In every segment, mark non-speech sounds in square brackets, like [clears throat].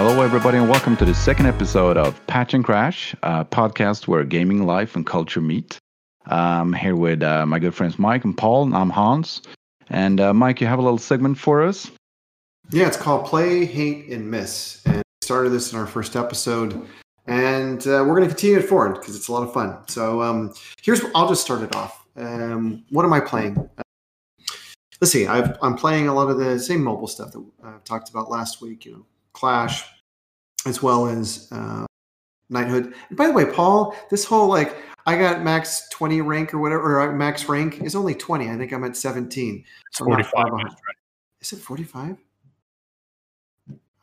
Hello, everybody, and welcome to the second episode of Patch and Crash, a podcast where gaming life and culture meet. I'm here with uh, my good friends Mike and Paul, and I'm Hans. And uh, Mike, you have a little segment for us? Yeah, it's called Play, Hate, and Miss. And we started this in our first episode, and uh, we're going to continue it forward because it's a lot of fun. So um, here's, I'll just start it off. Um, what am I playing? let's see. i am playing a lot of the same mobile stuff that I talked about last week. You know, Clash, as well as uh, Knighthood. And by the way, Paul, this whole like I got max twenty rank or whatever, or max rank is only twenty. I think I'm at seventeen. So 45. Is it forty five?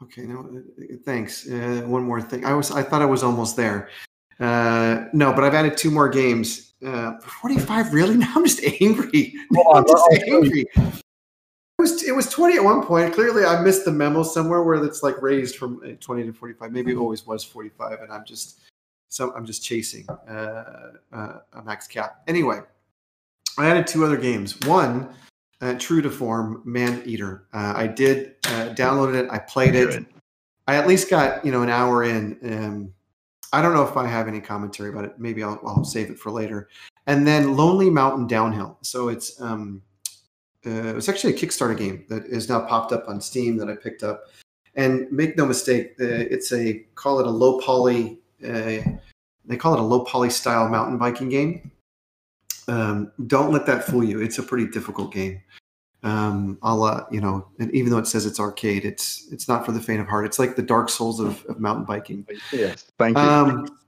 Okay, no, uh, thanks. Uh, one more thing. I was I thought I was almost there. Uh, no, but I've added two more games. Uh, 45 really? [laughs] Now I'm just angry. [laughs] I'm just angry was it was 20 at one point. Clearly, I missed the memo somewhere where it's like raised from uh, 20 to 45. Maybe it always was 45, and I'm just so I'm just chasing uh, uh, a max cap. Anyway, I added two other games. One, uh, true to form, Maneater. Uh, I did uh, downloaded it. I played it. I at least got you know an hour in. Um, I don't know if I have any commentary about it. Maybe I'll, I'll save it for later. And then Lonely Mountain Downhill. So it's um, uh, it was actually a Kickstarter game that is now popped up on Steam that I picked up. And make no mistake, uh, it's a call it a low poly. Uh, they call it a low poly style mountain biking game. Um, don't let that fool you. It's a pretty difficult game. Um, I'll, uh, you know, and even though it says it's arcade, it's it's not for the faint of heart. It's like the Dark Souls of, of mountain biking. Yes, thank you. Um,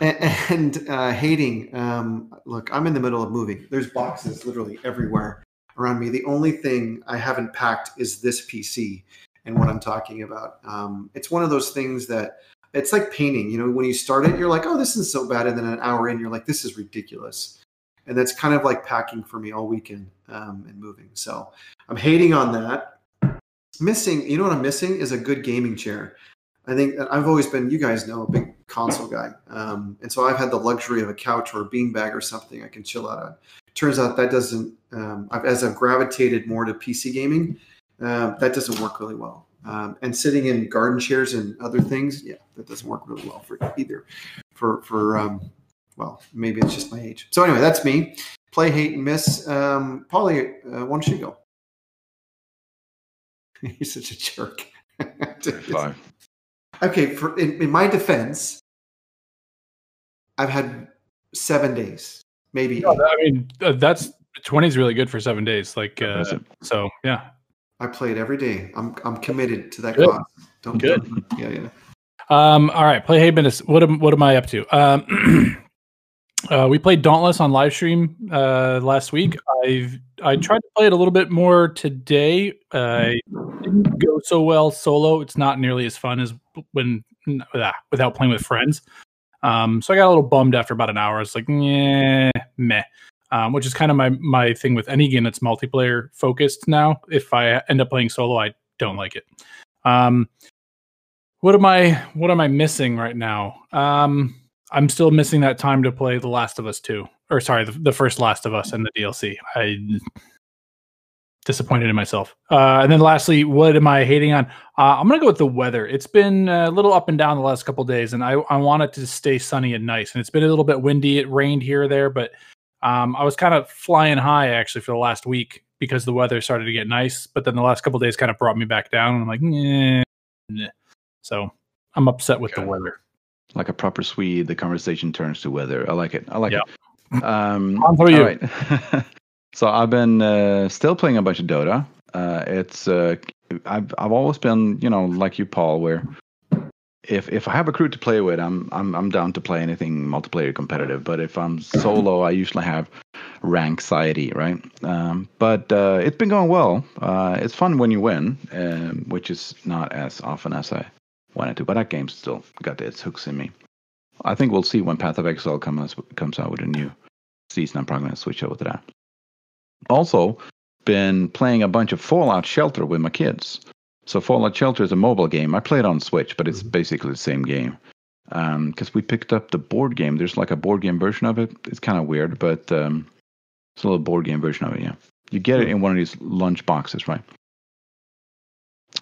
and, and uh, hating. Um, look, I'm in the middle of moving. There's boxes literally everywhere around me. The only thing I haven't packed is this PC and what I'm talking about. Um, it's one of those things that it's like painting. You know, when you start it, you're like, oh, this isn't so bad. And then an hour in, you're like, this is ridiculous. And that's kind of like packing for me all weekend um, and moving. So I'm hating on that. Missing, you know what I'm missing is a good gaming chair. I think I've always been, you guys know, a big console guy. Um, and so I've had the luxury of a couch or a beanbag or something I can chill out on turns out that doesn't um, as i've gravitated more to pc gaming uh, that doesn't work really well. Um, and sitting in garden chairs and other things yeah that doesn't work really well for either. For for um, well maybe it's just my age. So anyway that's me. Play hate and miss. Um, polly uh, why don't you go? [laughs] He's such a jerk. [laughs] Okay for in, in my defense i've had seven days maybe. No, I mean, uh, that's 20 is really good for seven days. Like, uh, so yeah. I play it every day. I'm I'm committed to that good. cause. Don't good. Don't, yeah, yeah. Um, all right, play Hey. What am what am I up to? Um, [clears throat] uh, we played Dauntless on live stream uh, last week. I've I tried to play it a little bit more today. Uh, didn't go so well solo. It's not nearly as fun as when without playing with friends. Um, so I got a little bummed after about an hour. It's like, yeah, meh. Um, which is kind of my my thing with any game that's multiplayer focused now. If I end up playing solo, I don't like it. Um, what am I what am I missing right now? Um, I'm still missing that time to play The Last of Us 2. Or sorry, the, the first Last of Us and the DLC. I disappointed in myself. Uh, and then lastly, what am I hating on? Uh, I'm gonna go with the weather. It's been a little up and down the last couple days, and I I want it to stay sunny and nice. And it's been a little bit windy. It rained here or there, but um, I was kind of flying high actually for the last week because the weather started to get nice. But then the last couple days kind of brought me back down. And I'm like, nah. so I'm upset with okay. the weather. Like a proper Swede, the conversation turns to weather. I like it. I like yep. it. Um, On you. Right. [laughs] So I've been uh, still playing a bunch of Dota. Uh, it's uh, I've I've always been you know like you, Paul, where if if I have a crew to play with, I'm I'm I'm down to play anything multiplayer competitive. But if I'm solo, I usually have rank anxiety, right? Um, but uh, it's been going well. Uh, it's fun when you win, um, which is not as often as I wanted to. But that game still got its hooks in me. I think we'll see when Path of Exile comes comes out with a new season. I'm probably gonna switch over to that. Also, been playing a bunch of Fallout Shelter with my kids. So Fallout Shelter is a mobile game. I play it on Switch, but it's mm-hmm. basically the same game. Because um, we picked up the board game. There's like a board game version of it. It's kind of weird, but um, it's a little board game version of it. Yeah, you get it in one of these lunch boxes, right?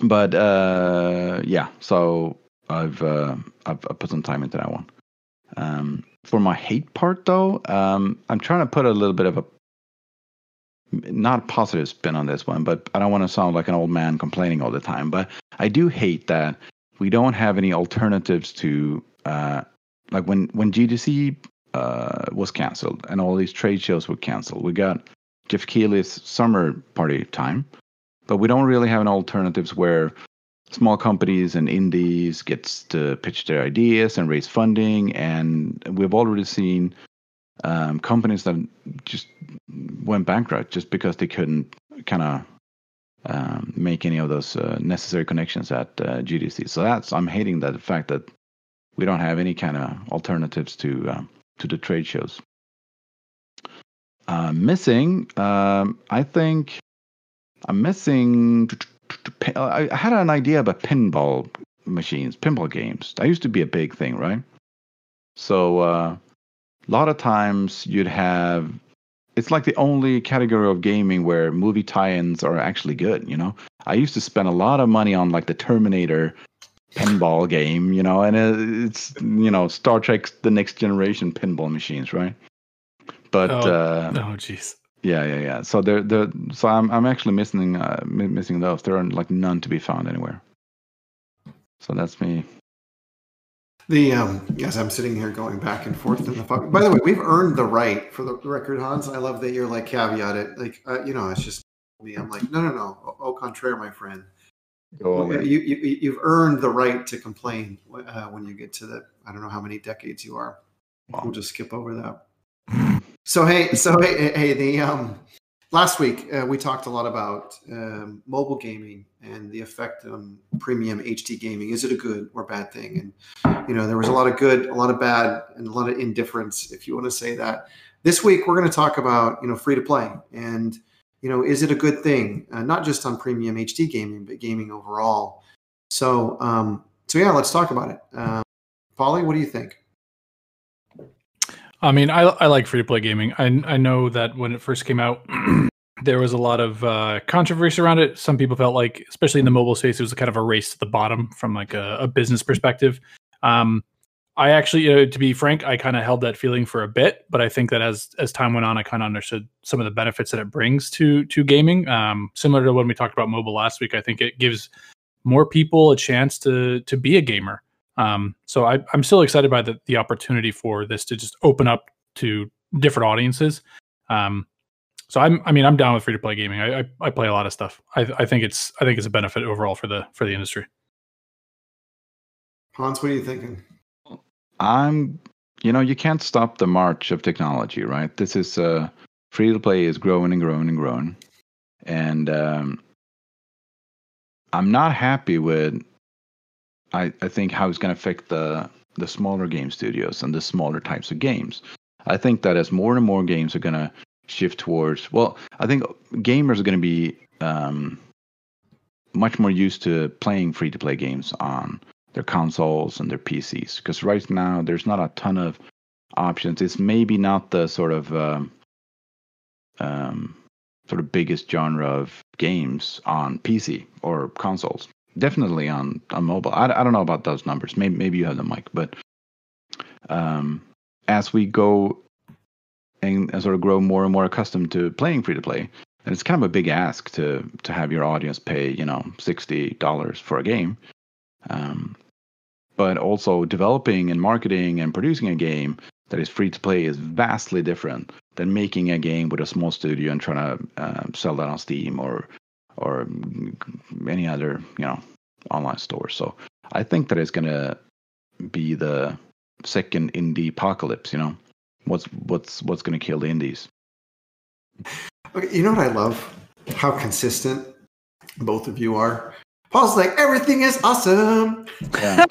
But uh, yeah, so I've, uh, I've I've put some time into that one. Um, for my hate part though, um, I'm trying to put a little bit of a not a positive spin on this one, but I don't want to sound like an old man complaining all the time. But I do hate that we don't have any alternatives to uh, like when when GDC uh, was canceled and all these trade shows were canceled. We got Jeff Keighley's summer party time, but we don't really have an alternatives where small companies and indies gets to pitch their ideas and raise funding. And we've already seen um, companies that just went bankrupt just because they couldn't kind of um, make any of those uh, necessary connections at uh, GDC. So that's I'm hating that the fact that we don't have any kind of alternatives to uh, to the trade shows. Uh, missing, um, I think I'm missing. I had an idea about pinball machines, pinball games. That used to be a big thing, right? So uh, a lot of times you'd have. It's like the only category of gaming where movie tie-ins are actually good. You know, I used to spend a lot of money on like the Terminator pinball game, you know, and it's you know Star Trek: The Next Generation pinball machines, right? But oh, uh, oh, jeez. Yeah, yeah, yeah. So they're, they're so I'm I'm actually missing uh, missing those. There are like none to be found anywhere. So that's me. The um, yes, I'm sitting here going back and forth in the fuck. By the way, we've earned the right for the record, Hans. I love that you're like caveat it, like uh, you know, it's just me. I'm like, no, no, no. Au, contraire, my friend. Go on, you, you you've earned the right to complain uh, when you get to the I don't know how many decades you are. Wow. We'll just skip over that. so hey, so hey, hey, the um last week uh, we talked a lot about um, mobile gaming and the effect on premium HD gaming. Is it a good or bad thing? And you know there was a lot of good, a lot of bad, and a lot of indifference, if you want to say that. This week we're going to talk about you know free to play and you know, is it a good thing? Uh, not just on premium HD gaming, but gaming overall. So, um, so yeah, let's talk about it. Uh, Polly, what do you think? I mean, I, I like free to play gaming. I, I know that when it first came out, [clears throat] there was a lot of uh, controversy around it. Some people felt like, especially in the mobile space, it was kind of a race to the bottom from like a, a business perspective. Um, I actually, uh, to be frank, I kind of held that feeling for a bit, but I think that as as time went on, I kind of understood some of the benefits that it brings to to gaming. Um, similar to when we talked about mobile last week, I think it gives more people a chance to to be a gamer. Um, so I, am still excited by the the opportunity for this to just open up to different audiences. Um, so I'm, I mean, I'm down with free to play gaming. I, I, I play a lot of stuff. I, I think it's I think it's a benefit overall for the for the industry. Hans, what are you thinking? I'm, you know, you can't stop the march of technology, right? This is uh, free to play is growing and growing and growing, and um, I'm not happy with. I I think how it's going to affect the the smaller game studios and the smaller types of games. I think that as more and more games are going to shift towards, well, I think gamers are going to be um, much more used to playing free to play games on their consoles and their PCs. Because right now there's not a ton of options. It's maybe not the sort of um, um, sort of biggest genre of games on PC or consoles. Definitely on on mobile. I, I don't know about those numbers. Maybe maybe you have the mic, but um, as we go and, and sort of grow more and more accustomed to playing free to play, and it's kind of a big ask to to have your audience pay you know sixty dollars for a game. Um, but also developing and marketing and producing a game that is free to play is vastly different than making a game with a small studio and trying to uh, sell that on Steam or or any other you know online store. So I think that it's gonna be the second indie apocalypse. You know, what's what's what's gonna kill the indies? Okay, you know what I love? How consistent both of you are. Paul's like everything is awesome. Yeah.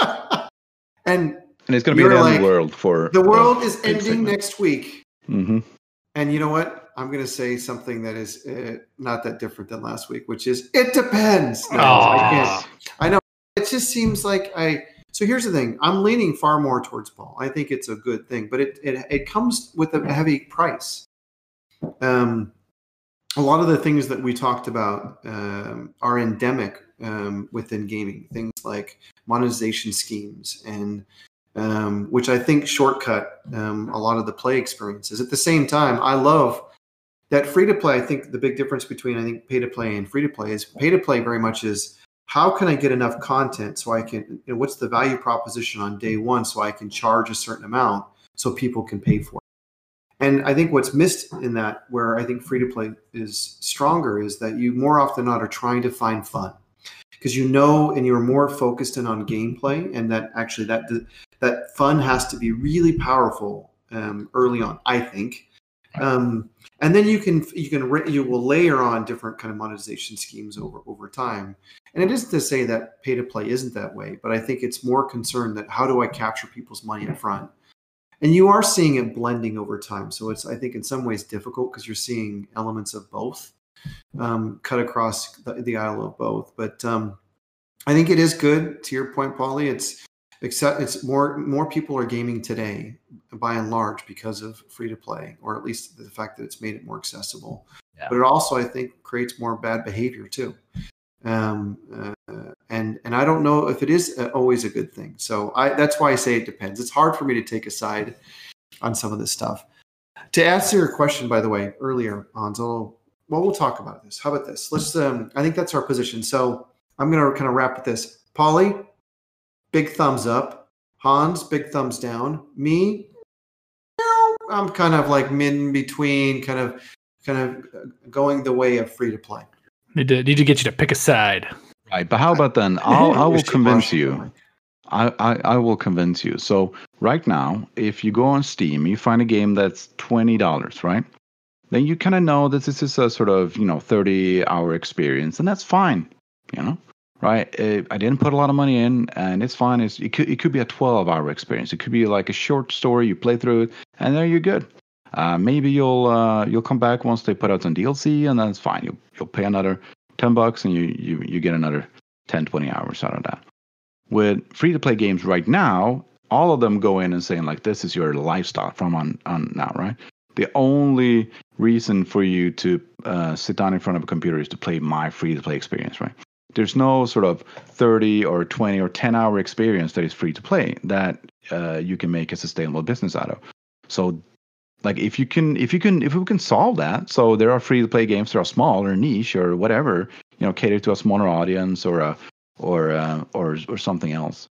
[laughs] and and it's going to be an like, world for the world is ending segment. next week. Mm-hmm. And you know what? I'm going to say something that is uh, not that different than last week, which is it depends. No, I can't. I know it just seems like I. So here's the thing: I'm leaning far more towards Paul. I think it's a good thing, but it it, it comes with a heavy price. Um, a lot of the things that we talked about um, are endemic um, within gaming. Things like monetization schemes and um, which I think shortcut um, a lot of the play experiences. At the same time, I love that free to play. I think the big difference between I think pay to play and free to play is pay to play very much is how can I get enough content so I can, you know, what's the value proposition on day one so I can charge a certain amount so people can pay for it. And I think what's missed in that, where I think free to play is stronger, is that you more often than not are trying to find fun because you know and you're more focused in on gameplay and that actually that that fun has to be really powerful um, early on. I think. Um, and then you can you can you will layer on different kind of monetization schemes over over time. And it isn't to say that pay to play isn't that way but i think it's more concerned that how do i capture people's money up front? And you are seeing it blending over time. So it's i think in some ways difficult because you're seeing elements of both um, cut across the, the, aisle of both. But um, i think it is good to your point paulie it's except it's more more people are gaming today by and large because of free to play or at least the fact that it's made it more accessible. Yeah. but it also i think creates more bad behavior too. Um, uh, and and i don't know if it is always a good thing. So i that's why i say it depends. It's hard for me to take a side on some of this stuff. To answer your question by the way earlier Hanzo, well we'll talk about this. How about this? Let's um, i think that's our position. So i'm going to kind of wrap with this. Paulie big thumbs up. Hans, big thumbs down. Me, no, I'm kind of like mid in between, kind of, kind of going the way of free to play. Need to need to get you to pick a side. Right, but how about then? I'll, [laughs] I will convince you. I, I, I will convince you. So right now, if you go on Steam, you find a game that's twenty dollars, right? Then you kind of know that this is a sort of you know thirty hour experience, and that's fine. You know, right? It, I didn't put a lot of money in, and it's fine. It's, it could it could be a 12 hour experience. It could be like a short story. You play through it, and there you're good. Uh, maybe you'll uh, you'll come back once they put out some DLC, and then it's fine. You'll you'll pay another 10 bucks, and you you you get another 10 20 hours out of that. With free to play games right now, all of them go in and saying like this is your lifestyle from on on now, right? The only reason for you to uh, sit down in front of a computer is to play my free to play experience, right? There's no sort of 30 or 20 or 10 hour experience that is free to play that uh, you can make a sustainable business out of. So like if you can if you can if we can solve that so there are free to play games that are small or niche or whatever you know cater to a smaller audience or a or uh, or or something else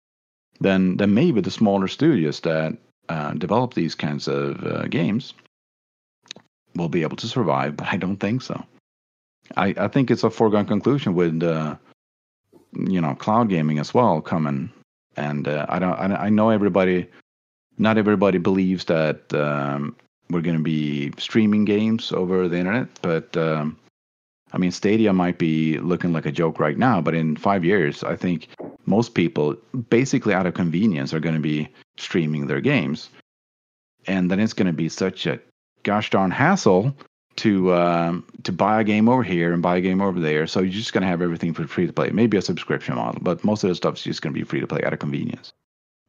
then then maybe the smaller studios that uh, develop these kinds of uh, games will be able to survive but i don't think so i i think it's a foregone conclusion with uh, you know cloud gaming as well coming and uh, i don't I, I, know everybody not everybody believes that um, we're going to be streaming games over the internet but um, i mean stadia might be looking like a joke right now but in five years i think most people basically out of convenience are going to be streaming their games. And then it's going to be such a gosh darn hassle to um, to buy a game over here and buy a game over there. So you're just going to have everything for free to play. Maybe a subscription model, but most of the stuff is just going to be free to play out of convenience.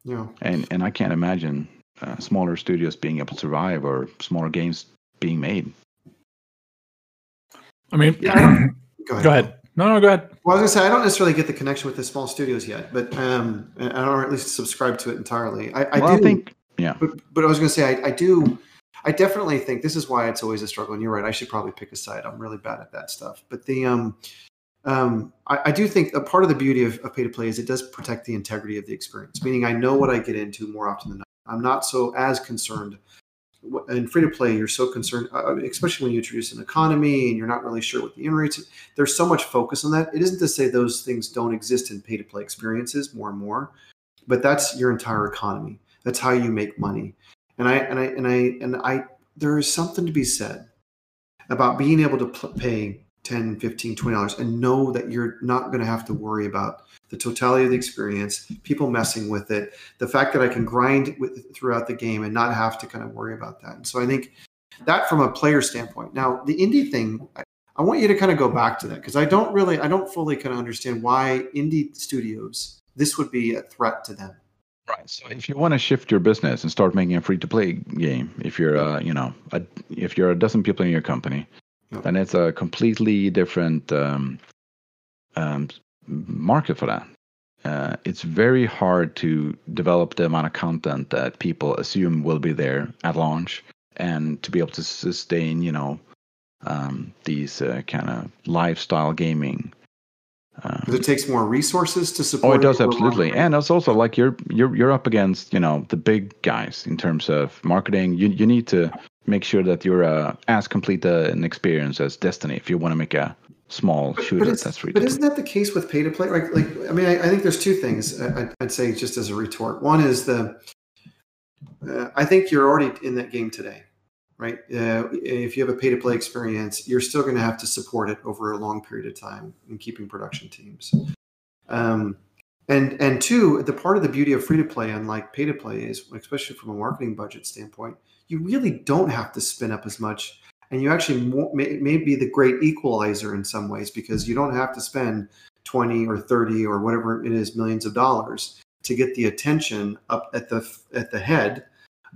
Yeah. And and I can't imagine uh, smaller studios being able to survive or smaller games being made. I mean, yeah, [clears throat] go ahead. Go ahead. No, no, go ahead. Well, I was gonna say I don't necessarily get the connection with the small studios yet, but um, I don't at least subscribe to it entirely. I, I well, do I think, yeah. But, but I was gonna say I, I do I definitely think this is why it's always a struggle. And you're right. I should probably pick a side. I'm really bad at that stuff. But the um, um, I, I, do think a part of the beauty of, of, pay to play is it does protect the integrity of the experience. Meaning, I know what I get into more often than not. I'm not so as concerned. In free to play, you're so concerned, uh, especially when you introduce an economy and you're not really sure what the in rates. There's so much focus on that. It isn't to say those things don't exist in pay to play experiences more and more, but that's your entire economy. That's how you make money. And I and I and I and I there is something to be said about being able to pay 10, 15, 20 dollars and know that you're not going to have to worry about the totality of the experience, people messing with it, the fact that I can grind with throughout the game and not have to kind of worry about that. And so I think that from a player standpoint. Now, the indie thing, I, I want you to kind of go back to that because I don't really, I don't fully kind of understand why indie studios this would be a threat to them. Right. So if you want to shift your business and start making a free to play game, if you're uh, you know, a, if you're a dozen people in your company, then it's a completely different um, um, market for that. Uh, it's very hard to develop the amount of content that people assume will be there at launch, and to be able to sustain, you know, um, these uh, kind of lifestyle gaming. Because it takes more resources to support. Oh, it does absolutely, and it's also like you're you're you're up against you know the big guys in terms of marketing. You you need to make sure that you're uh, as complete uh, an experience as Destiny if you want to make a small shooter but that's. But isn't that the case with pay to play? Like, like I mean, I, I think there's two things I, would say just as a retort. One is the uh, I think you're already in that game today, right? Uh, if you have a pay to play experience, you're still going to have to support it over a long period of time in keeping production teams. Um, and and two, the part of the beauty of free to play, unlike pay to play, is especially from a marketing budget standpoint, you really don't have to spin up as much and you actually may, may be the great equalizer in some ways because you don't have to spend 20 or 30 or whatever it is millions of dollars to get the attention up at the at the head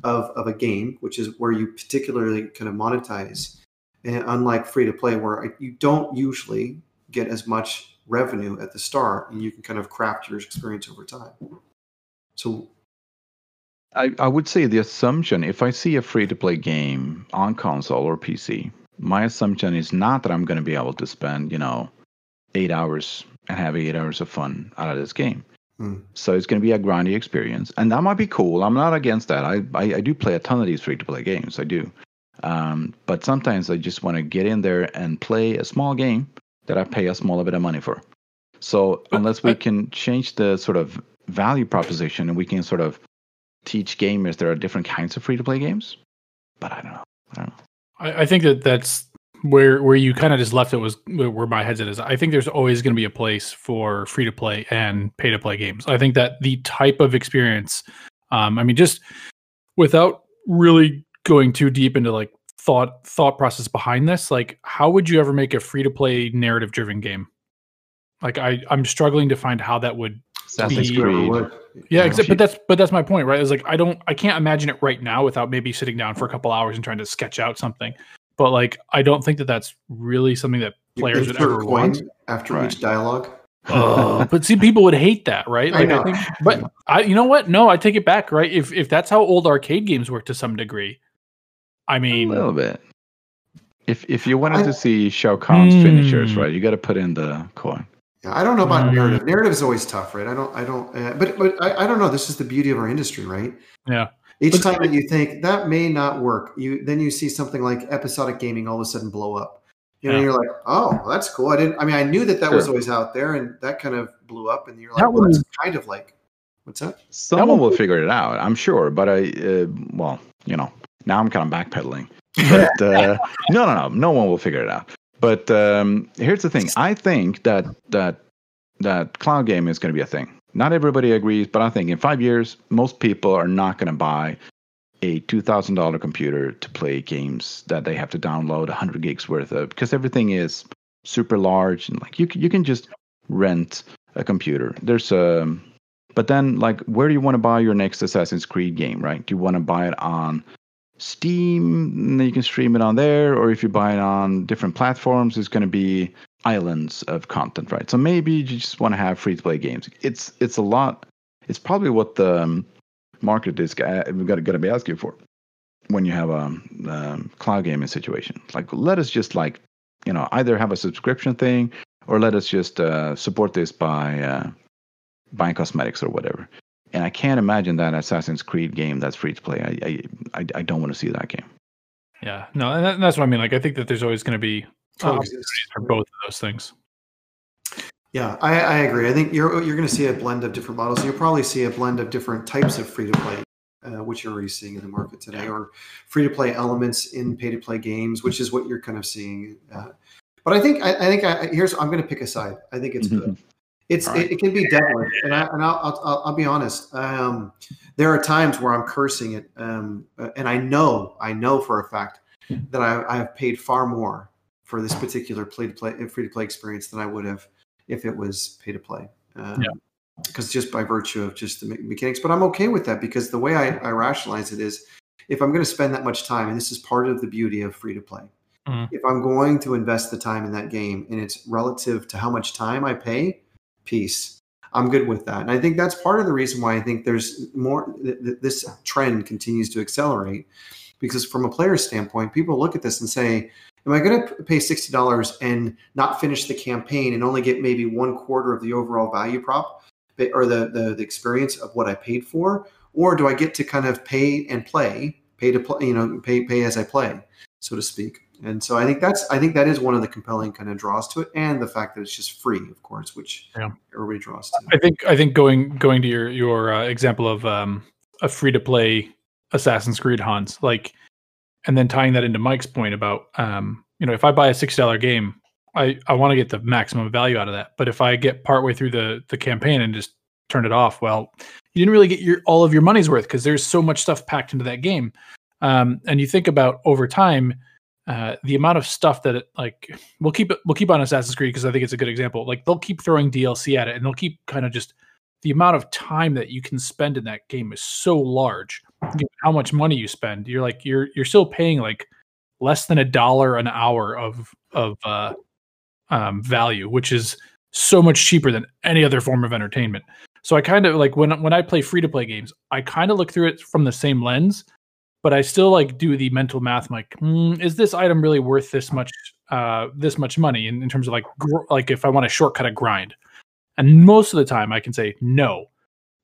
of, of a game which is where you particularly kind of monetize and unlike free to play where you don't usually get as much revenue at the start and you can kind of craft your experience over time so I, I would say the assumption if I see a free to play game on console or PC, my assumption is not that I'm going to be able to spend, you know, eight hours and have eight hours of fun out of this game. Mm. So it's going to be a grindy experience, and that might be cool. I'm not against that. I I, I do play a ton of these free to play games. I do, um, but sometimes I just want to get in there and play a small game that I pay a small bit of money for. So unless we can change the sort of value proposition and we can sort of teach gamers there are different kinds of free to play games. But I don't know. I don't know. I, I think that that's where where you kind of just left it was where my head's at is. I think there's always going to be a place for free to play and pay to play games. I think that the type of experience, um, I mean, just without really going too deep into like thought thought process behind this, like how would you ever make a free to play narrative driven game? Like I I'm struggling to find how that would Assassin's Creed. Yeah, except, but that's but that's my point, right? Is like I don't I can't imagine it right now without maybe sitting down for a couple hours and trying to sketch out something. But like I don't think that that's really something that players would ever want after right. each dialogue. uh, [laughs] but see, people would hate that, right? Like, I, I think, but I, you know what? No, I take it back, right? If if that's how old arcade games work to some degree, I mean, a little bit. If if you wanted I, to see Shao Kahn's mm, finishers, right, you got to put in the coin. Yeah, I don't know about mm-hmm. narrative. Narrative is always tough, right? I don't, I don't, uh, but but I, I don't know. This is the beauty of our industry, right? Yeah. Each time that you think that may not work, you then you see something like episodic gaming all of a sudden blow up. You know, yeah. you're like, oh, that's cool. I didn't. I mean, I knew that that sure. was always out there, and that kind of blew up. And you're like, that well, it's kind of like, what's that? Someone will figure it out, I'm sure. But I, uh, well, you know, now I'm kind of backpedaling. But [laughs] uh, no, no, no, no one will figure it out. But um, here's the thing: I think that that that cloud game is going to be a thing. Not everybody agrees, but I think in five years, most people are not going to buy a two thousand dollar computer to play games that they have to download hundred gigs worth of because everything is super large and like you you can just rent a computer. There's a um, but then like where do you want to buy your next Assassin's Creed game, right? Do you want to buy it on Steam, and then you can stream it on there, or if you buy it on different platforms, it's going to be islands of content, right? So maybe you just want to have free to play games. It's it's a lot. It's probably what the um, market is uh, got to be asking for when you have a um, cloud gaming situation. Like, let us just like you know either have a subscription thing, or let us just uh, support this by uh, buying cosmetics or whatever. And I can't imagine that Assassin's Creed game that's free to play. I I, I, don't want to see that game. Yeah, no, and that's what I mean. Like, I think that there's always going to be opportunities for both of those things. Yeah, I, I agree. I think you're you're going to see a blend of different models. You'll probably see a blend of different types of free to play, uh, which you're already seeing in the market today, or free to play elements in pay to play games, which is what you're kind of seeing. Uh, but I think I, I think I, here's I'm going to pick a side. I think it's mm-hmm. good. It's right. it, it, can be deadly, and I and I'll I'll, I'll be honest. Um, there are times where I'm cursing it, um, and I know I know for a fact that I, I have paid far more for this particular play to play free to play experience than I would have if it was pay to play. Um, yeah. Because just by virtue of just the mechanics, but I'm okay with that because the way I, I rationalize it is, if I'm going to spend that much time, and this is part of the beauty of free to play, mm-hmm. if I'm going to invest the time in that game and it's relative to how much time I pay, piece. I'm good with that. And I think that's part of the reason why I think there's more, th- th- this trend continues to accelerate because from a player standpoint, people look at this and say, am I going to pay $60 and not finish the campaign and only get maybe one quarter of the overall value prop or the, the, the experience of what I paid for? Or do I get to kind of pay and play, pay to play, you know, pay, pay as I play, so to speak. And so I think that's I think that is one of the compelling kind of draws to it, and the fact that it's just free, of course, which yeah. everybody draws to. I think I think going going to your your uh, example of um, a free to play Assassin's Creed Hans, like, and then tying that into Mike's point about um, you know if I buy a six dollar game, I I want to get the maximum value out of that. But if I get partway through the the campaign and just turn it off, well, you didn't really get your all of your money's worth because there's so much stuff packed into that game. Um, and you think about over time uh, the amount of stuff that it like we'll keep it we'll keep on Assassin's Creed because I think it's a good example. Like they'll keep throwing DLC at it and they'll keep kind of just the amount of time that you can spend in that game is so large. How much money you spend, you're like you're you're still paying like less than a dollar an hour of of uh, um, value, which is so much cheaper than any other form of entertainment. So I kind of like when when I play free to play games, I kind of look through it from the same lens but I still like do the mental math. I'm like, mm, is this item really worth this much, uh, this much money in, in terms of like, gr- like if I want to shortcut a grind? And most of the time, I can say no.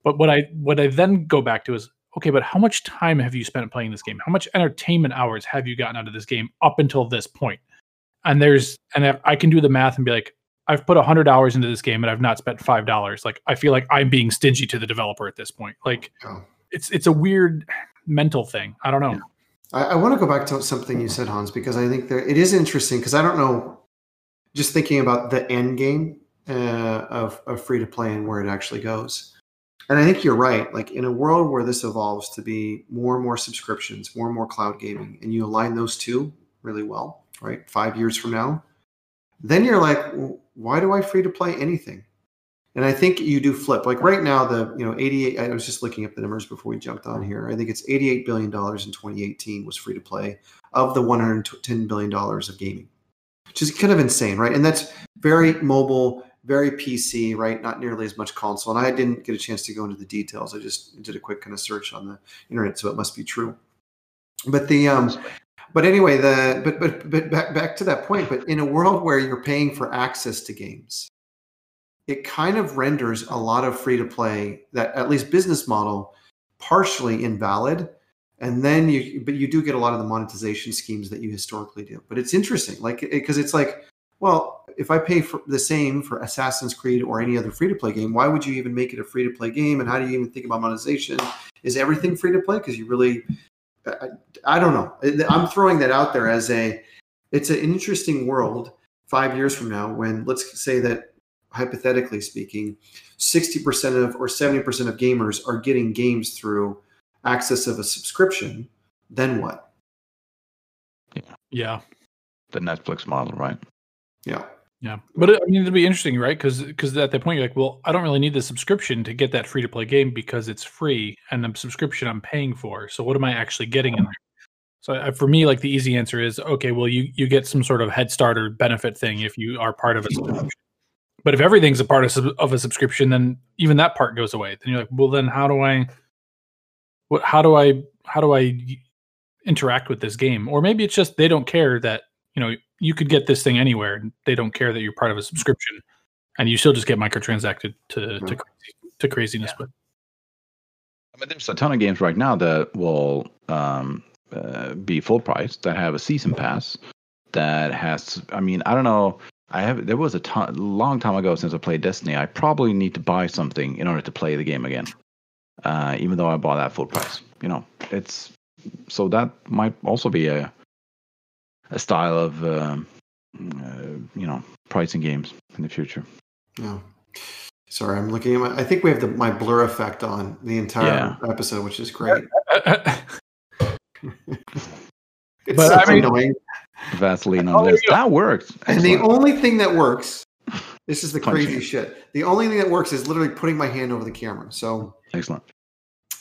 But what I what I then go back to is okay, but how much time have you spent playing this game? How much entertainment hours have you gotten out of this game up until this point? And there's and I can do the math and be like, I've put hundred hours into this game and I've not spent five dollars. Like I feel like I'm being stingy to the developer at this point. Like oh. it's it's a weird mental thing. I don't know. Yeah. I, I want to go back to something you said, Hans, because I think there it is interesting because I don't know. Just thinking about the end game uh, of, of free to play and where it actually goes. And I think you're right. Like in a world where this evolves to be more and more subscriptions, more and more cloud gaming, and you align those two really well, right? Five years from now, then you're like, why do I free to play anything? And I think you do flip. Like right now, the you know 88. I was just looking up the numbers before we jumped on here. I think it's 88 billion dollars in 2018 was free to play of the 110 billion dollars of gaming, which is kind of insane, right? And that's very mobile, very PC, right? Not nearly as much console. And I didn't get a chance to go into the details. I just did a quick kind of search on the internet, so it must be true. But the um, but anyway, the but but but back back to that point. But in a world where you're paying for access to games it kind of renders a lot of free to play that at least business model partially invalid and then you but you do get a lot of the monetization schemes that you historically do but it's interesting like because it, it's like well if i pay for the same for assassin's creed or any other free to play game why would you even make it a free to play game and how do you even think about monetization is everything free to play because you really I, I, don't know i'm throwing that out there as a it's an interesting world five years from now when let's say that hypothetically speaking, 60% of or 70% of gamers are getting games through access of a subscription, then what? Yeah. Yeah. The Netflix model, right? Yeah. Yeah, but I mean, it'd be interesting, right? Because because at that point, you're like, well, I don't really need the subscription to get that free to play game because it's free, and the subscription I'm paying for. So what am I actually getting in there? So I, for me, like the easy answer is, okay, well, you you get some sort of head start or benefit thing if you are part of a subscription. But if everything's a part of, of a subscription, then even that part goes away. Then you're like, well, then how do I, what, how do I, how do I interact with this game? Or maybe it's just they don't care that you know you could get this thing anywhere, and they don't care that you're part of a subscription, and you still just get microtransacted to mm-hmm. to, to craziness. Yeah. But I mean, there's a ton of games right now that will um, uh, be full price that have a season pass that has. I mean, I don't know I have. There was a ton, long time ago since I played Destiny. I probably need to buy something in order to play the game again, uh, even though I bought that full price. You know, it's so that might also be a a style of uh, uh, you know pricing games in the future. Yeah. Sorry, I'm looking at my. I think we have the my blur effect on the entire yeah. episode, which is great. [laughs] it's but, I mean, annoying. Vaseline on oh, this. That works. And the only thing that works, this is the crazy shit. The only thing that works is literally putting my hand over the camera. So excellent.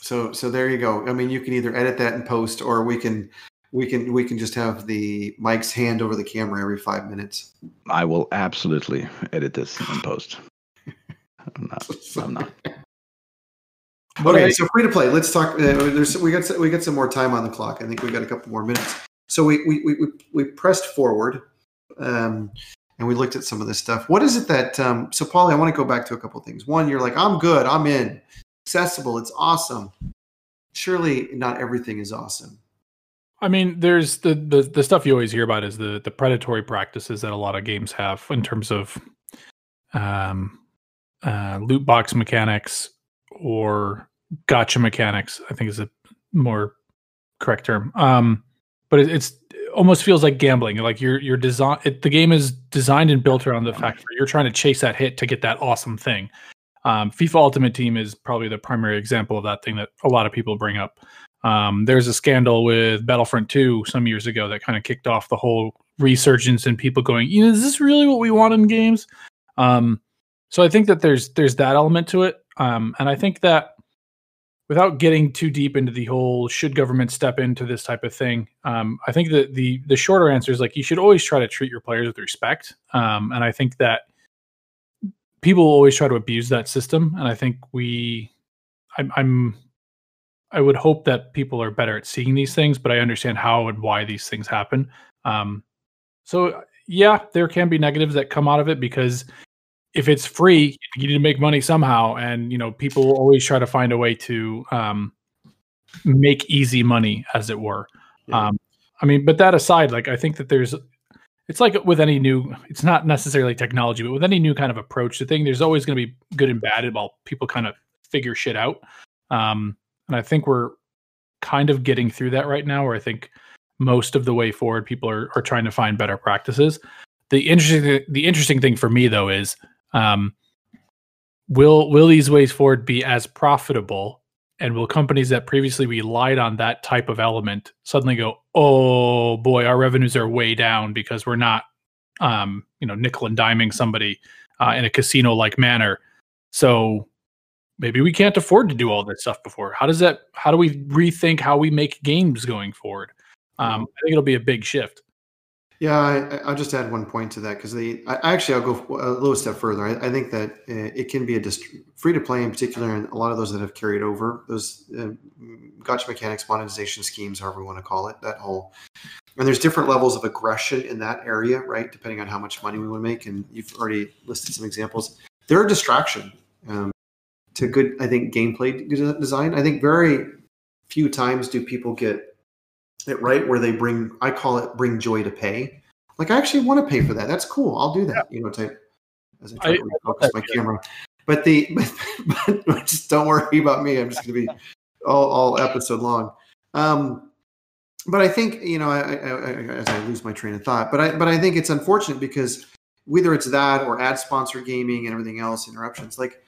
So so there you go. I mean, you can either edit that in post, or we can we can we can just have the Mike's hand over the camera every five minutes. I will absolutely edit this in post. I'm not. [laughs] I'm not. Okay, so free to play. Let's talk. Uh, there's we got we got some more time on the clock. I think we got a couple more minutes. So we we we, we pressed forward, um, and we looked at some of this stuff. What is it that? Um, so Paulie, I want to go back to a couple things. One, you're like, I'm good. I'm in. Accessible. It's awesome. Surely not everything is awesome. I mean, there's the, the the stuff you always hear about is the the predatory practices that a lot of games have in terms of um, uh, loot box mechanics or gacha mechanics. I think is a more correct term. Um, but it, it's it almost feels like gambling. Like you're you're design. The game is designed and built around the fact that you're trying to chase that hit to get that awesome thing. Um, FIFA Ultimate Team is probably the primary example of that thing that a lot of people bring up. Um, there's a scandal with Battlefront 2 some years ago that kind of kicked off the whole resurgence and people going, you know, is this really what we want in games? Um, so I think that there's there's that element to it, um, and I think that without getting too deep into the whole should government step into this type of thing, um, I think that the the shorter answer is like you should always try to treat your players with respect, um, and I think that people always try to abuse that system, and I think we, I'm, I'm I would hope that people are better at seeing these things, but I understand how and why these things happen. Um, so yeah, there can be negatives that come out of it because if it's free, you need to make money somehow, and you know people will always try to find a way to um, make easy money, as it were. Yeah. Um, I mean, but that aside, like I think that there's, it's like with any new, it's not necessarily technology, but with any new kind of approach to thing, there's always going to be good and bad while people kind of figure shit out. Um, and I think we're kind of getting through that right now, where I think most of the way forward, people are are trying to find better practices. The interesting the interesting thing for me though is um, will will these ways forward be as profitable and will companies that previously relied on that type of element suddenly go oh boy our revenues are way down because we're not um, you know nickel and diming somebody uh, in a casino like manner so maybe we can't afford to do all that stuff before how does that how do we rethink how we make games going forward um, i think it'll be a big shift yeah, I, will just add one point to that because the I, actually I'll go a little step further. I, I think that uh, it can be a dist- free to play in particular, and a lot of those that have carried over those uh, gacha mechanics, monetization schemes, however you want to call it, that whole. And there's different levels of aggression in that area, right? Depending on how much money we want to make, and you've already listed some examples. They're a distraction um, to good, I think, gameplay design. I think very few times do people get it right where they bring I call it bring joy to pay. Like I actually want to pay for that. That's cool. I'll do that. Yeah. You know, type as I try I, to refocus my camera. But the [laughs] but, but, just don't worry about me. I'm just going to be [laughs] all, all episode long. Um, but I think you know, I, I, as I lose my train of thought, but I but I think it's unfortunate because whether it's that or ad sponsor gaming and everything else, interruptions like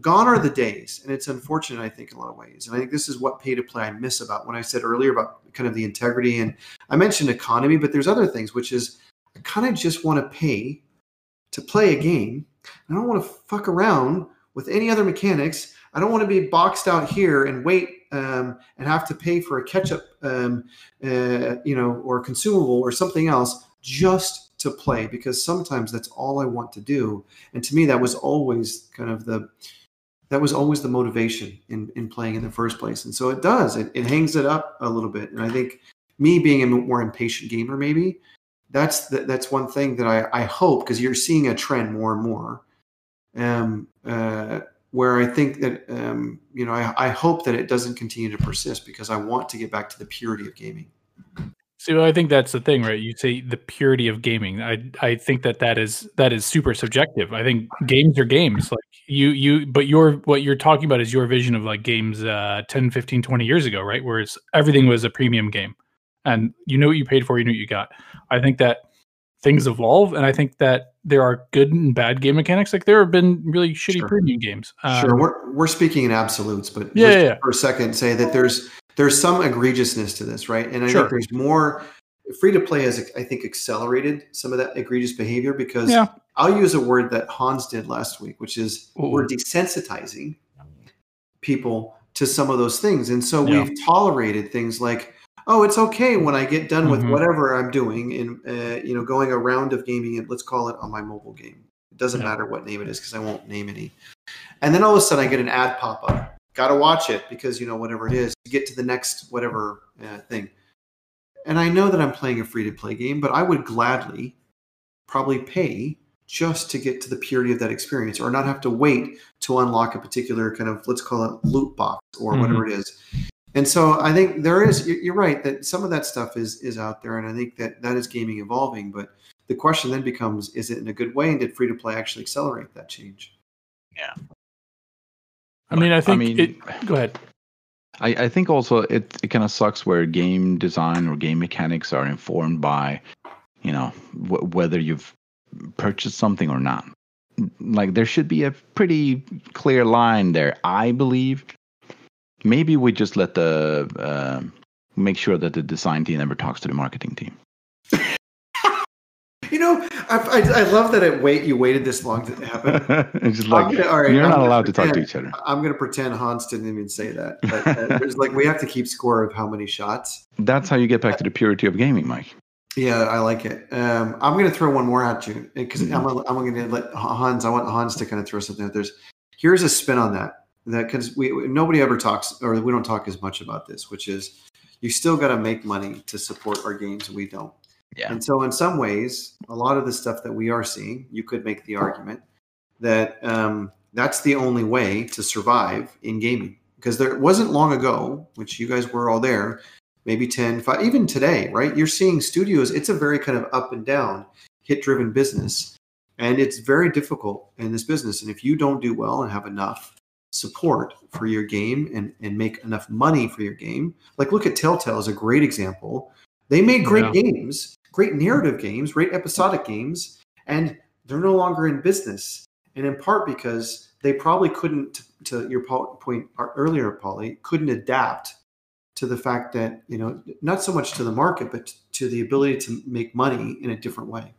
gone are the days and it's unfortunate i think in a lot of ways. And i think this is what pay to play i miss about when i said earlier about kind of the integrity. And i mentioned economy but there's other things which is i kind of just want to pay to play a game. I don't want to fuck around with any other mechanics. I don't want to be boxed out here and wait um, and have to pay for a catch up um, uh, you know or consumable or something else just to play because sometimes that's all I want to do. And to me, that was always kind of the that was always the motivation in in playing in the first place. And so it does it, it hangs it up a little bit. And I think me being a more impatient gamer, maybe that's the, that's one thing that I I hope because you're seeing a trend more and more. Um, uh, where I think that um, you know I, I hope that it doesn't continue to persist because I want to get back to the purity of gaming. So I think that's the thing, right? You say the purity of gaming. I I think that that is that is super subjective. I think games are games. Like you you but your what you're talking about is your vision of like games uh 10, 15, 20 years ago, right? Where it's everything was a premium game. And you know what you paid for, you know what you got. I think that things evolve and I think that there are good and bad game mechanics. Like there have been really shitty sure. premium games. Um, sure, we're we're speaking in absolutes, but yeah, yeah, for a second say that there's there's some egregiousness to this, right? And I sure. think there's more free to play has I think accelerated some of that egregious behavior because yeah. I'll use a word that Hans did last week, which is Ooh. we're desensitizing people to some of those things. And so yeah. we've tolerated things like, oh, it's okay when I get done with mm-hmm. whatever I'm doing and uh, you know going a round of gaming and let's call it on my mobile game. It doesn't yeah. matter what name it is because I won't name any. and then all of a sudden I get an ad pop up. Got to watch it because you know whatever it is to get to the next whatever uh, thing. And I know that I'm playing a free to play game, but I would gladly probably pay just to get to the purity of that experience or not have to wait to unlock a particular kind of let's call it loot box or Mhm. whatever it is and so i think there is you- you're right that some of that stuff is is out there and i think that that is gaming evolving but the question then becomes is it in a good way and did free to play actually accelerate that change I mean, I think I mean, it. Go ahead. I, I think also it, it kind of sucks where game design or game mechanics are informed by, you know, w- whether you've purchased something or not. Like there should be a pretty clear line there. I believe. Maybe we just let the uh, make sure that the design team never talks to the marketing team. You know I, I, I love that it wait you waited this long to happen [laughs] just like gonna- right, you're I'm not allowed to talk to each other. i'm going to pretend hans didn't even say that but uh, there's like we have to keep score of how many shots That's how you get back to the purity of gaming, Mike. Yeah, I like it. Um, I'm going to throw one more at you because Mhm. I'm, gonna- I'm going to let Hans. I want Hans to kind of throw something out. There's here's a spin on that. That because we nobody ever talks or we don't talk as much about this, which is you still got to make money to support our games. We don't. Yeah. And so in some ways, a lot of the stuff that we are seeing, you could make the argument that um, that's the only way to survive in gaming. Because there wasn't long ago, which you guys were all there, maybe 10 5 even today right? You're seeing studios it's a very kind of up and down hit driven business. And it's very difficult in this business. And if you don't do well and have enough support for your game and, and make enough money for your game like look at telltale as a great example. They made great Yeah. games great narrative games great episodic games and they're no longer in business. And in part because they probably couldn't to your point earlier polly couldn't adapt to the fact that you know not so much to the market but to the ability to make money in a different way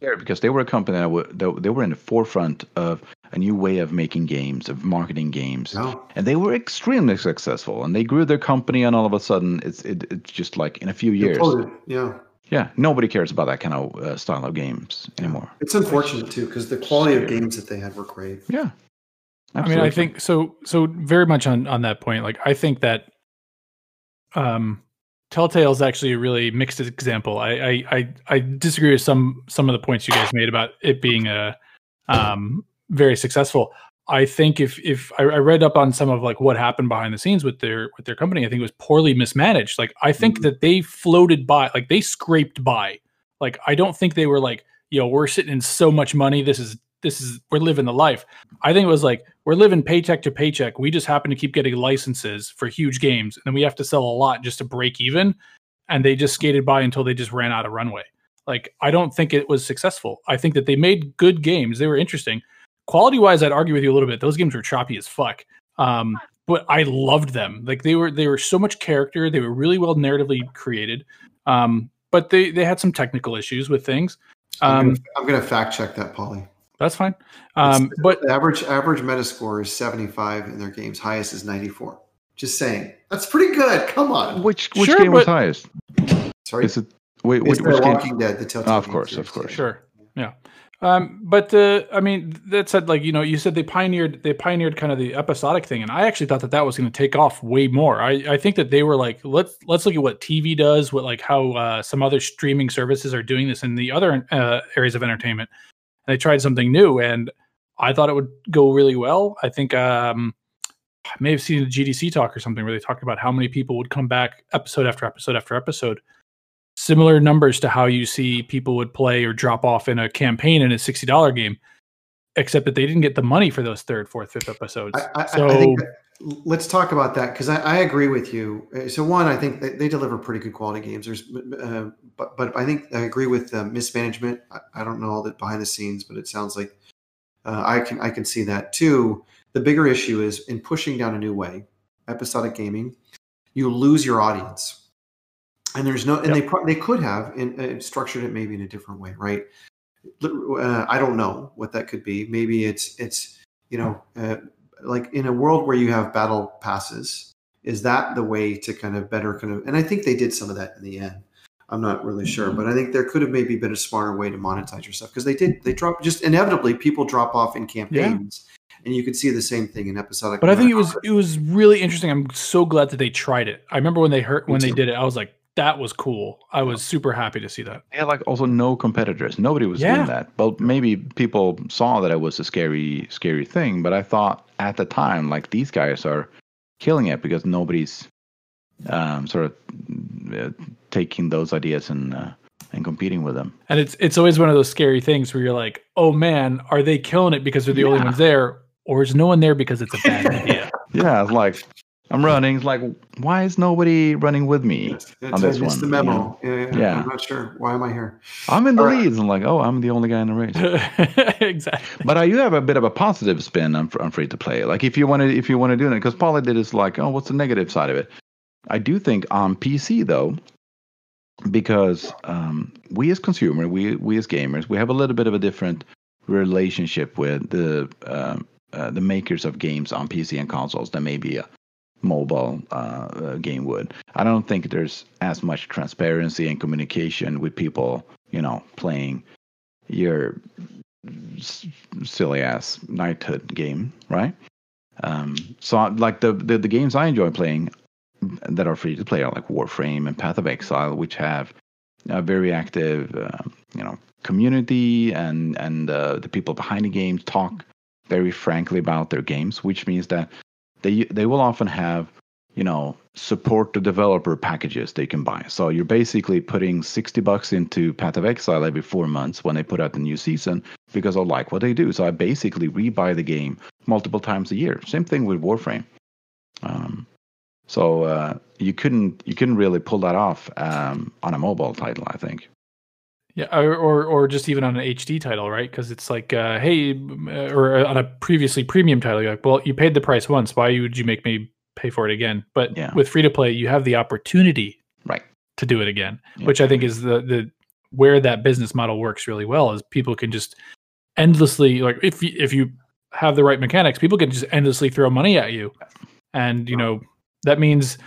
Yeah, because they were a company that were, they were in the forefront of a new way of making games, of marketing games, no and they were extremely successful. And they grew their company, and all of a sudden, it's it, it's just like in a few years, yeah yeah, nobody cares about that kind of uh, style of games anymore. it's unfortunate too because the quality of games that they had were great Yeah, I mean, I think so. So very much on on that point. Like, I think that um, Telltale is actually a really mixed example. I, I I I disagree with some some of the points you guys made about it being a um very successful. I think if if I, I read up on some of like what happened behind the scenes with their with their company, I think it was poorly mismanaged. Like I think Mhm. that they floated by, like they scraped by. Like I don't think they were like, yo, we're sitting in so much money. This is this is we're living the life. I think it was like we're living paycheck to paycheck. We just happen to keep getting licenses for huge games, and then we have to sell a lot just to break even. And they just skated by until they just ran out of runway. Like I don't think it was successful. I think that they made good games. They were interesting. Quality wise, I'd argue with you a little bit. Those games were choppy as fuck. Um, but I loved them. Like they were they were so much character. They were really well narratively created. Um, but they they had some technical issues with things. I'm, Um, gonna, I'm gonna fact check that polly that's fine. Um, but the average average metascore is 75 in their games highest is 94 just saying that's pretty good come on which which Sure, game was highest? sorry Is it wait, it's which, which game? walking dead the telltale Of course, series, of course. Sure. Yeah. Um, but uh, I mean, that said, like you know, you said they pioneered they pioneered kind of the episodic thing, and I actually thought that that was going to take off way more. I, I think that they were like, let's let's look at what TV does, what like how uh, some other streaming services are doing this in the other uh, areas of entertainment. And they tried something new, and I thought it would go really well. I think um, I may have seen a GDC talk or something where they talked about how many people would come back episode after episode after episode similar numbers to how you see people would play or drop off in a campaign in a $60 game except that they didn't get the money for those third fourth fifth episodes I, I, so I think let's talk about that because I, I agree with you. Uh, So one, I think they, they deliver pretty good quality games. There's, uh, but but I think I agree with uh, mismanagement. I, I don't know all that behind the scenes, but it sounds like uh, I can I can see that too. The bigger issue is in pushing down a new way, episodic gaming, you lose your audience, and there's no and they pro- they could have in, uh, structured it maybe in a different way, right? Uh, I don't know what that could be. Maybe it's it's you know. Like in a world where you have battle passes is that the way to kind of better kind of and i think they did some of that in the end I'm not really sure, mm-hmm. but I think there could have maybe been a smarter way to monetize your stuff because they did they drop just inevitably people drop off in campaigns, and you could see the same thing in episodic. But I think it was it was really interesting. I'm so glad that they tried it. I remember when they heard Me when they did it, I was like, that was cool. I was super happy to see that. They had like also no competitors. Nobody was Yeah. doing that. Well, maybe people saw that it was a scary, scary thing. But I thought at the time, like these guys are killing it because nobody's um, sort of uh, taking those ideas and uh, and competing with them. And it's it's always one of those scary things where you're like, oh man, are they killing it because they're the only ones there, or is no one there because it's a bad [laughs] idea? Yeah, like I'm running. It's like why is nobody running with me? It's, on this it's one, the you memo. know? Yeah, yeah, Yeah. I'm not sure. Why am I here? I'm in the All right. leads. and like, oh, I'm the only guy in the race. [laughs] exactly. But I do have a bit of a positive spin on, on free to play. Like if you want to, if you want to do it, because Paula did is like, oh, what's the negative side of it? I do think on PC though, because um, we as consumer, we we as gamers, we have a little bit of a different relationship with the um uh, the makers of games on PC and consoles than maybe a mobile uh, uh, game would. I don't think there's as much transparency and communication with people, you know, playing your silly ass knighthood game, right? Um, so like the, the the games I enjoy playing that are free to play are like Warframe and Path of Exile, which have a very active, uh, you know, community and and uh, the people behind the games talk very frankly about their games, which means that they they will often have you know support the developer packages they can buy. So you're basically putting sixty bucks into Path of Exile every four months when they put out the new season because I like what they do. So I basically rebuy the game multiple times a year. Same thing with Warframe. Um, so uh, you couldn't you couldn't really pull that off um, on a mobile title, I think. Yeah, or, or or just even on an HD title, right? Because it's like, uh, hey, uh, or on a previously premium title, you're like, well, you paid the price once. Why would you make me pay for it again? But Yeah. with free to play, you have the opportunity Right. to do it again, Yeah. which I think is the the where that business model works really well. Is people can just endlessly like if you, if you have the right mechanics, people can just endlessly throw money at you, and you know that means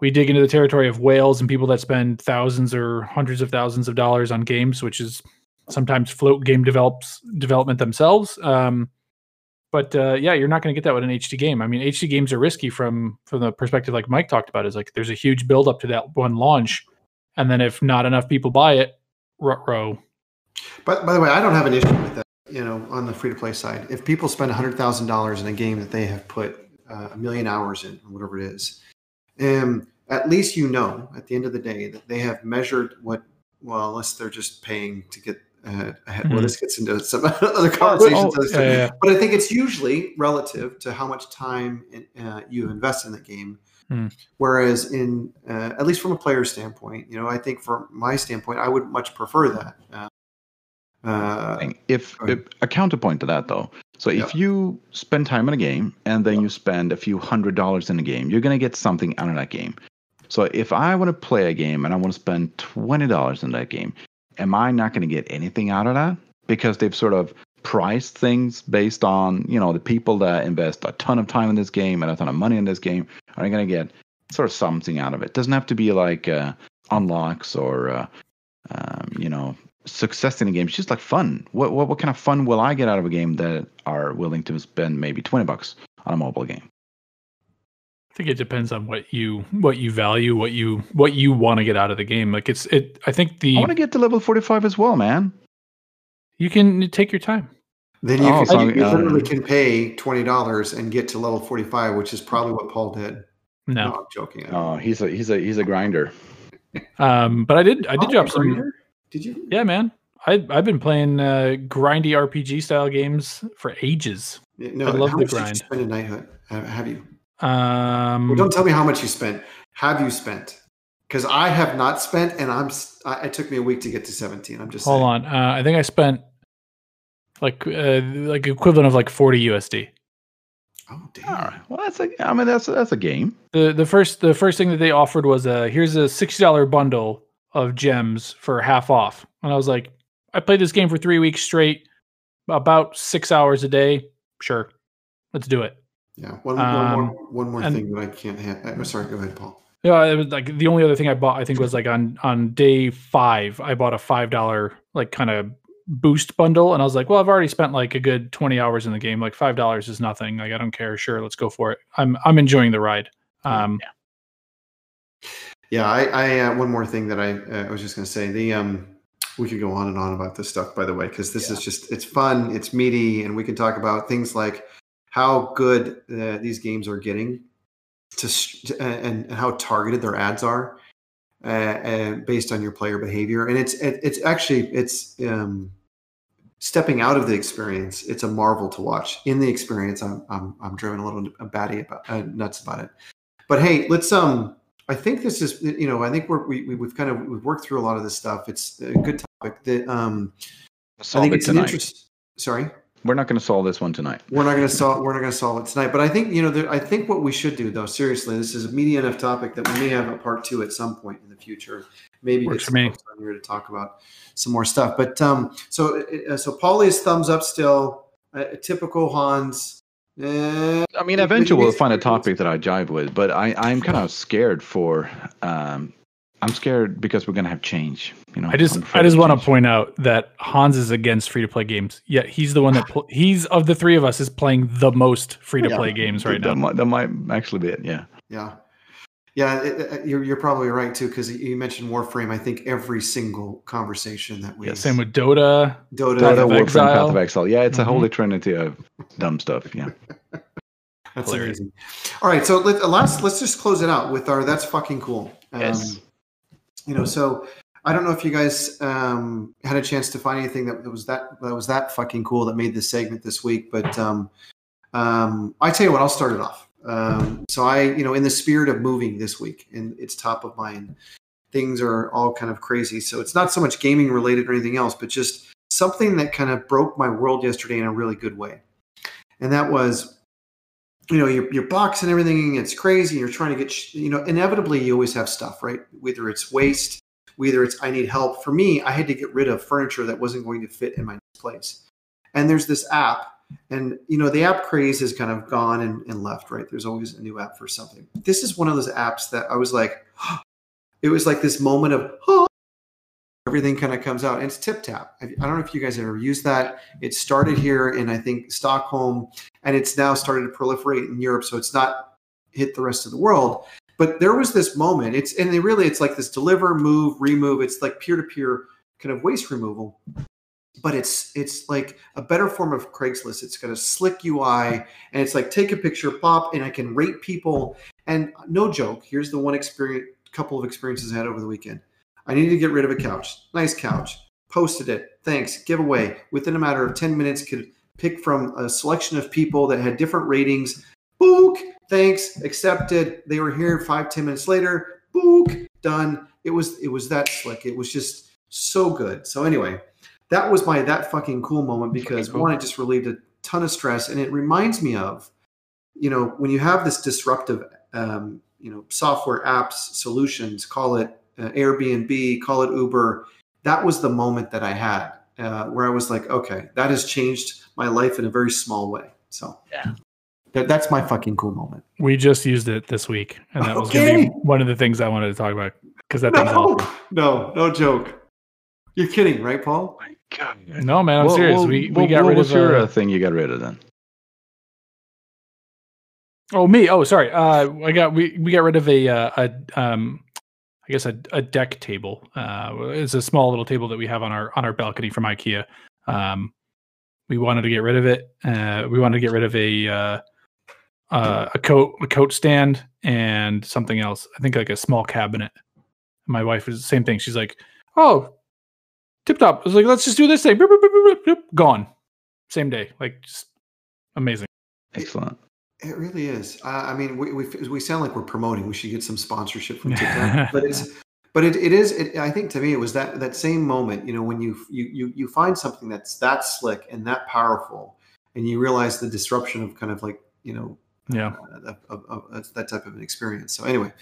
we dig into the territory of whales and people that spend thousands or hundreds of thousands of dollars on games, which is sometimes float game develops development themselves. Um, but uh, yeah, you're not going to get that with an HD game. I mean, HD games are risky from from the perspective like Mike talked about. Is like there's a huge build up to that one launch, and then if not enough people buy it, row. But by the way, I don't have an issue with that. You know, on the free to play side, if people spend hundred thousand dollars in a game that they have put uh, a million hours in, or whatever it is, um, at least you know at the end of the day that they have measured what. Well, unless they're just paying to get uh, ahead. Well, Mhm. this gets into some [laughs] other conversations. oh, other yeah, yeah. But I think it's usually relative to how much time uh, you invest in the game. Hmm. Whereas, in uh, at least from a player standpoint, you know, I think from my standpoint, I would much prefer that. Uh, uh, thing. If, if a counterpoint to that though, so Yeah. if you spend time in a game and then Yeah. you spend a few hundred dollars in a game, you're gonna get something out of that game. So if I want to play a game and I want to spend twenty dollars in that game, am I not gonna get anything out of that? Because they've sort of priced things based on you know the people that invest a ton of time in this game and a ton of money in this game are gonna get sort of something out of it. doesn't have to be like uh, unlocks or uh, um, you know success in a game. It's just like fun. What, what what kind of fun will I get out of a game that are willing to spend maybe twenty bucks on a mobile game? I think it depends on what you what you value, what you what you want to get out of the game. Like it's it. I think the I want to get to level forty five as well, man. you can take your time. then you, Oh, can, so, you uh, literally can pay twenty dollars and get to level forty-five, which is probably what Paul did. No, I'm joking. Oh, he's a he's a he's a grinder. um, but I did I did Oh, drop some. Grinder? Did you? Yeah, man. I I've been playing uh, grindy RPG style games for ages. Yeah, No, I love how the much did you grind. spend in knighthood? Have, have you? Um, Well, don't tell me how much you spent. Have you spent? Because I have not spent, and I'm. s- I, it took me a week to get to 17. I'm just hold saying. on. Uh, I think I spent like uh, like equivalent of like forty USD. Oh damn! All right. Well, that's a. I mean, that's that's a game. The the first the first thing that they offered was a here's a sixty dollar bundle of gems for half off, and I was like, I played this game for three weeks straight, about six hours a day. Sure, let's do it. Yeah. One, Um, one more, one more and- thing that I can't have. I'm sorry. Go ahead, Paul. Yeah, it was like the only other thing I bought, I think, was like on on day five, I bought a five dollar like kind of boost bundle, and I was like, well, I've already spent like a good twenty hours in the game. Like five dollars is nothing. Like I don't care. Sure, let's go for it. I'm I'm enjoying the ride. Um, yeah. Yeah, I, I uh, one more thing that I uh, I was just going to say the um we could go on and on about this stuff by the way because this yeah. is just it's fun, it's meaty, and we can talk about things like how good uh, these games are getting to and, and how targeted their ads are uh, uh, based on your player behavior and it's it, it's actually it's um, stepping out of the experience it's a marvel to watch in the experience i'm i'm, I'm driven a little batty about uh, nuts about it but hey let's um i think this is you know i think we're we, we've kind of we've worked through a lot of this stuff it's a good topic that um i think it's tonight. an interest sorry we're not going to solve this one tonight. We're not going to solve. We're not going to solve it tonight. But I think you know. There, I think what we should do, though, seriously, this is a meaty enough topic that we may have a part two at some point in the future. Maybe Works get some folks on here to talk about some more stuff. But um, so uh, so Paulie is thumbs up still. Uh, typical Hans. Uh, I mean, eventually we'll find a topic that I jive with, but I, I'm kind of scared for um, I'm scared because we're gonna have change. You know, I just I just want to point out that Hans is against free to play games. Yet he's the one that pl- he's of the three of us is playing the most free to play yeah, games right that now. Might, that might actually be it. Yeah. Yeah. Yeah, it, it, you're, you're probably right too because you mentioned Warframe. I think every single conversation that we yeah, same with Dota, Dota, Dota Warframe, Exile. Path of Exile. Yeah, it's mm-hmm. a holy trinity of dumb stuff. Yeah, [laughs] that's Hilarious. amazing. All right, so let, let's let's just close it out with our that's fucking cool. Um, yes you know, so I don't know if you guys um, had a chance to find anything that was that that was that fucking cool that made this segment this week. But um, um, I tell you what, I'll start it off. Um, so I, you know, in the spirit of moving this week, and it's top of mind. Things are all kind of crazy. So it's not so much gaming related or anything else, but just something that kind of broke my world yesterday in a really good way. And that was you know your, your box and everything it's crazy you're trying to get you know inevitably you always have stuff right whether it's waste whether it's i need help for me i had to get rid of furniture that wasn't going to fit in my place and there's this app and you know the app craze has kind of gone and, and left right there's always a new app for something this is one of those apps that i was like [gasps] it was like this moment of oh, everything kind of comes out. And it's Tiptapp. I don't know if you guys ever used that. It started here in I think Stockholm, and it's now started to proliferate in Europe. So it's not hit the rest of the world. But there was this moment. It's and they really it's like this deliver, move, remove. It's like peer to peer kind of waste removal. But it's it's like a better form of Craigslist. It's got a slick UI, and it's like take a picture, pop, and I can rate people. And no joke, here's the one experience, couple of experiences I had over the weekend I needed to get rid of a couch. Nice couch. Posted it. Thanks. Giveaway. Within a matter of 10 minutes, could pick from a selection of people that had different ratings. Book. Thanks. Accepted. They were here five, 10 minutes later. Book. Done. It was it was that slick. It was just so good. So anyway, that was my that fucking cool moment because cool. one, it just relieved a ton of stress, and it reminds me of, you know, when you have this disruptive, um, you know, software apps solutions, call it uh, Airbnb, call it Uber. That was the moment that I had uh, where I was like, okay, that has changed my life in a very small way. So yeah, that, that's my fucking cool moment. We just used it this week, and that was okay. going to be one of the things I wanted to talk about because that no. No, no joke. You're kidding, right, Paul? No, man, I'm well, serious. Well, we we well, got rid of your uh, thing. You got rid of then. Oh me. Oh sorry. Uh, I got we we got rid of a uh, a um I guess a, a deck table. Uh, it's a small little table that we have on our on our balcony from IKEA. Um, we wanted to get rid of it. Uh, we wanted to get rid of a uh, uh, a coat a coat stand and something else. I think like a small cabinet. My wife was the same thing. She's like, "Oh, tip top." I was like, "Let's just do this thing." Gone, same day. Like just amazing. Excellent. It really is. Uh, I mean, we, we we sound like we're promoting. We should get some sponsorship from TikTok, [laughs] but it's but it, it is. It, I think to me, it was that that same moment. You know, when you you you you find something that's that slick and that powerful, and you realize the disruption of kind of like you know, yeah, uh, of, of, of that type of an experience. So anyway,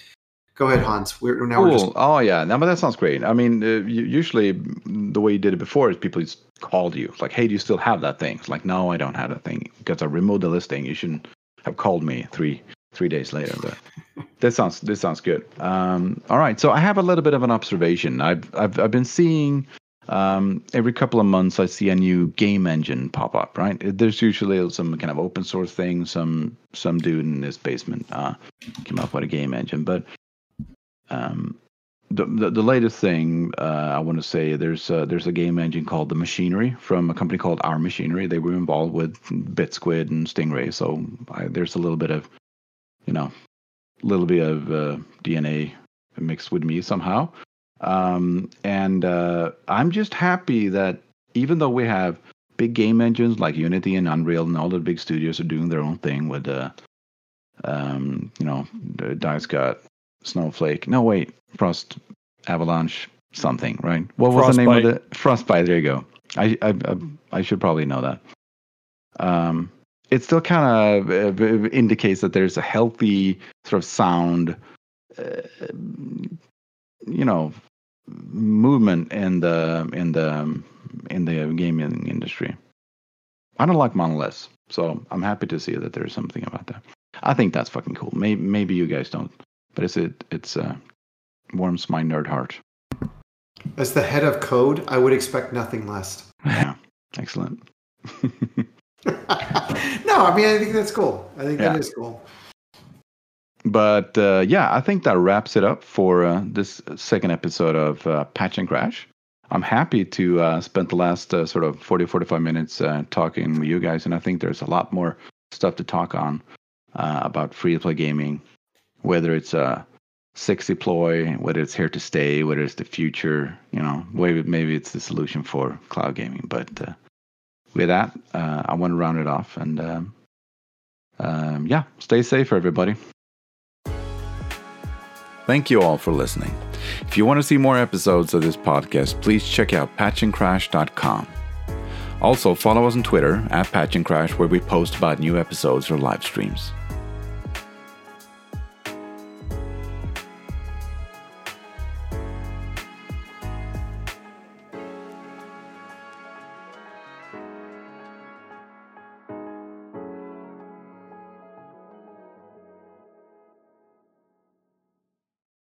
Go ahead, Hans. We're now cool. we're just... Oh yeah, no, but that sounds great. I mean, uh, usually the way you did it before is people just called you like, "Hey, do you still have that thing?" It's like, "No, I don't have that thing because I removed the listing. You shouldn't have called me three three days later. But [laughs] this sounds this sounds good. Um, all right, so I have a little bit of an observation. I've I've, I've been seeing um, every couple of months I see a new game engine pop up. Right, there's usually some kind of open source thing. Some some dude in his basement uh, came up with a game engine, but um, the, the, the latest thing uh, I want to say there's uh, there's a game engine called the Machinery from a company called Our Machinery. They were involved with BitSquid and Stingray, so I, there's a little bit of you know a little bit of uh, DNA mixed with me somehow. Um, and uh, I'm just happy that even though we have big game engines like Unity and Unreal and all the big studios are doing their own thing with uh, um, you know, Dice got Snowflake. No, wait, Frost Avalanche something, right? What was Frostbite. the name of it? Frostbite. There you go. I, I I, I should probably know that. Um, it still kind of uh, indicates that there's a healthy sort of sound, uh, you know, movement in the in the in the gaming industry. I don't like monoliths, so I'm happy to see that there's something about that. I think that's fucking cool. Maybe maybe you guys don't, but it's it it's uh, warms my nerd heart. As the head of code, I would expect nothing less. [laughs] Yeah, excellent. [laughs] no, I mean I think that's cool. I think yeah. that is cool. But uh, yeah, I think that wraps it up for uh, this second episode of uh, Patch and Crash. I'm happy to uh, spend the last uh, sort of 40, 45 minutes uh, talking with you guys, and I think there's a lot more stuff to talk on about free to play gaming, whether it's a six deploy, whether it's here to stay, whether it's the future, you know, maybe, maybe it's the solution for cloud gaming. But with that, I want to round it off, and um, um, yeah, stay safe, everybody. Thank you all for listening. If you want to see more episodes of this podcast, please check out patchandcrash.com. Also, follow us on Twitter at Patch and Crash, where we post about new episodes or live streams.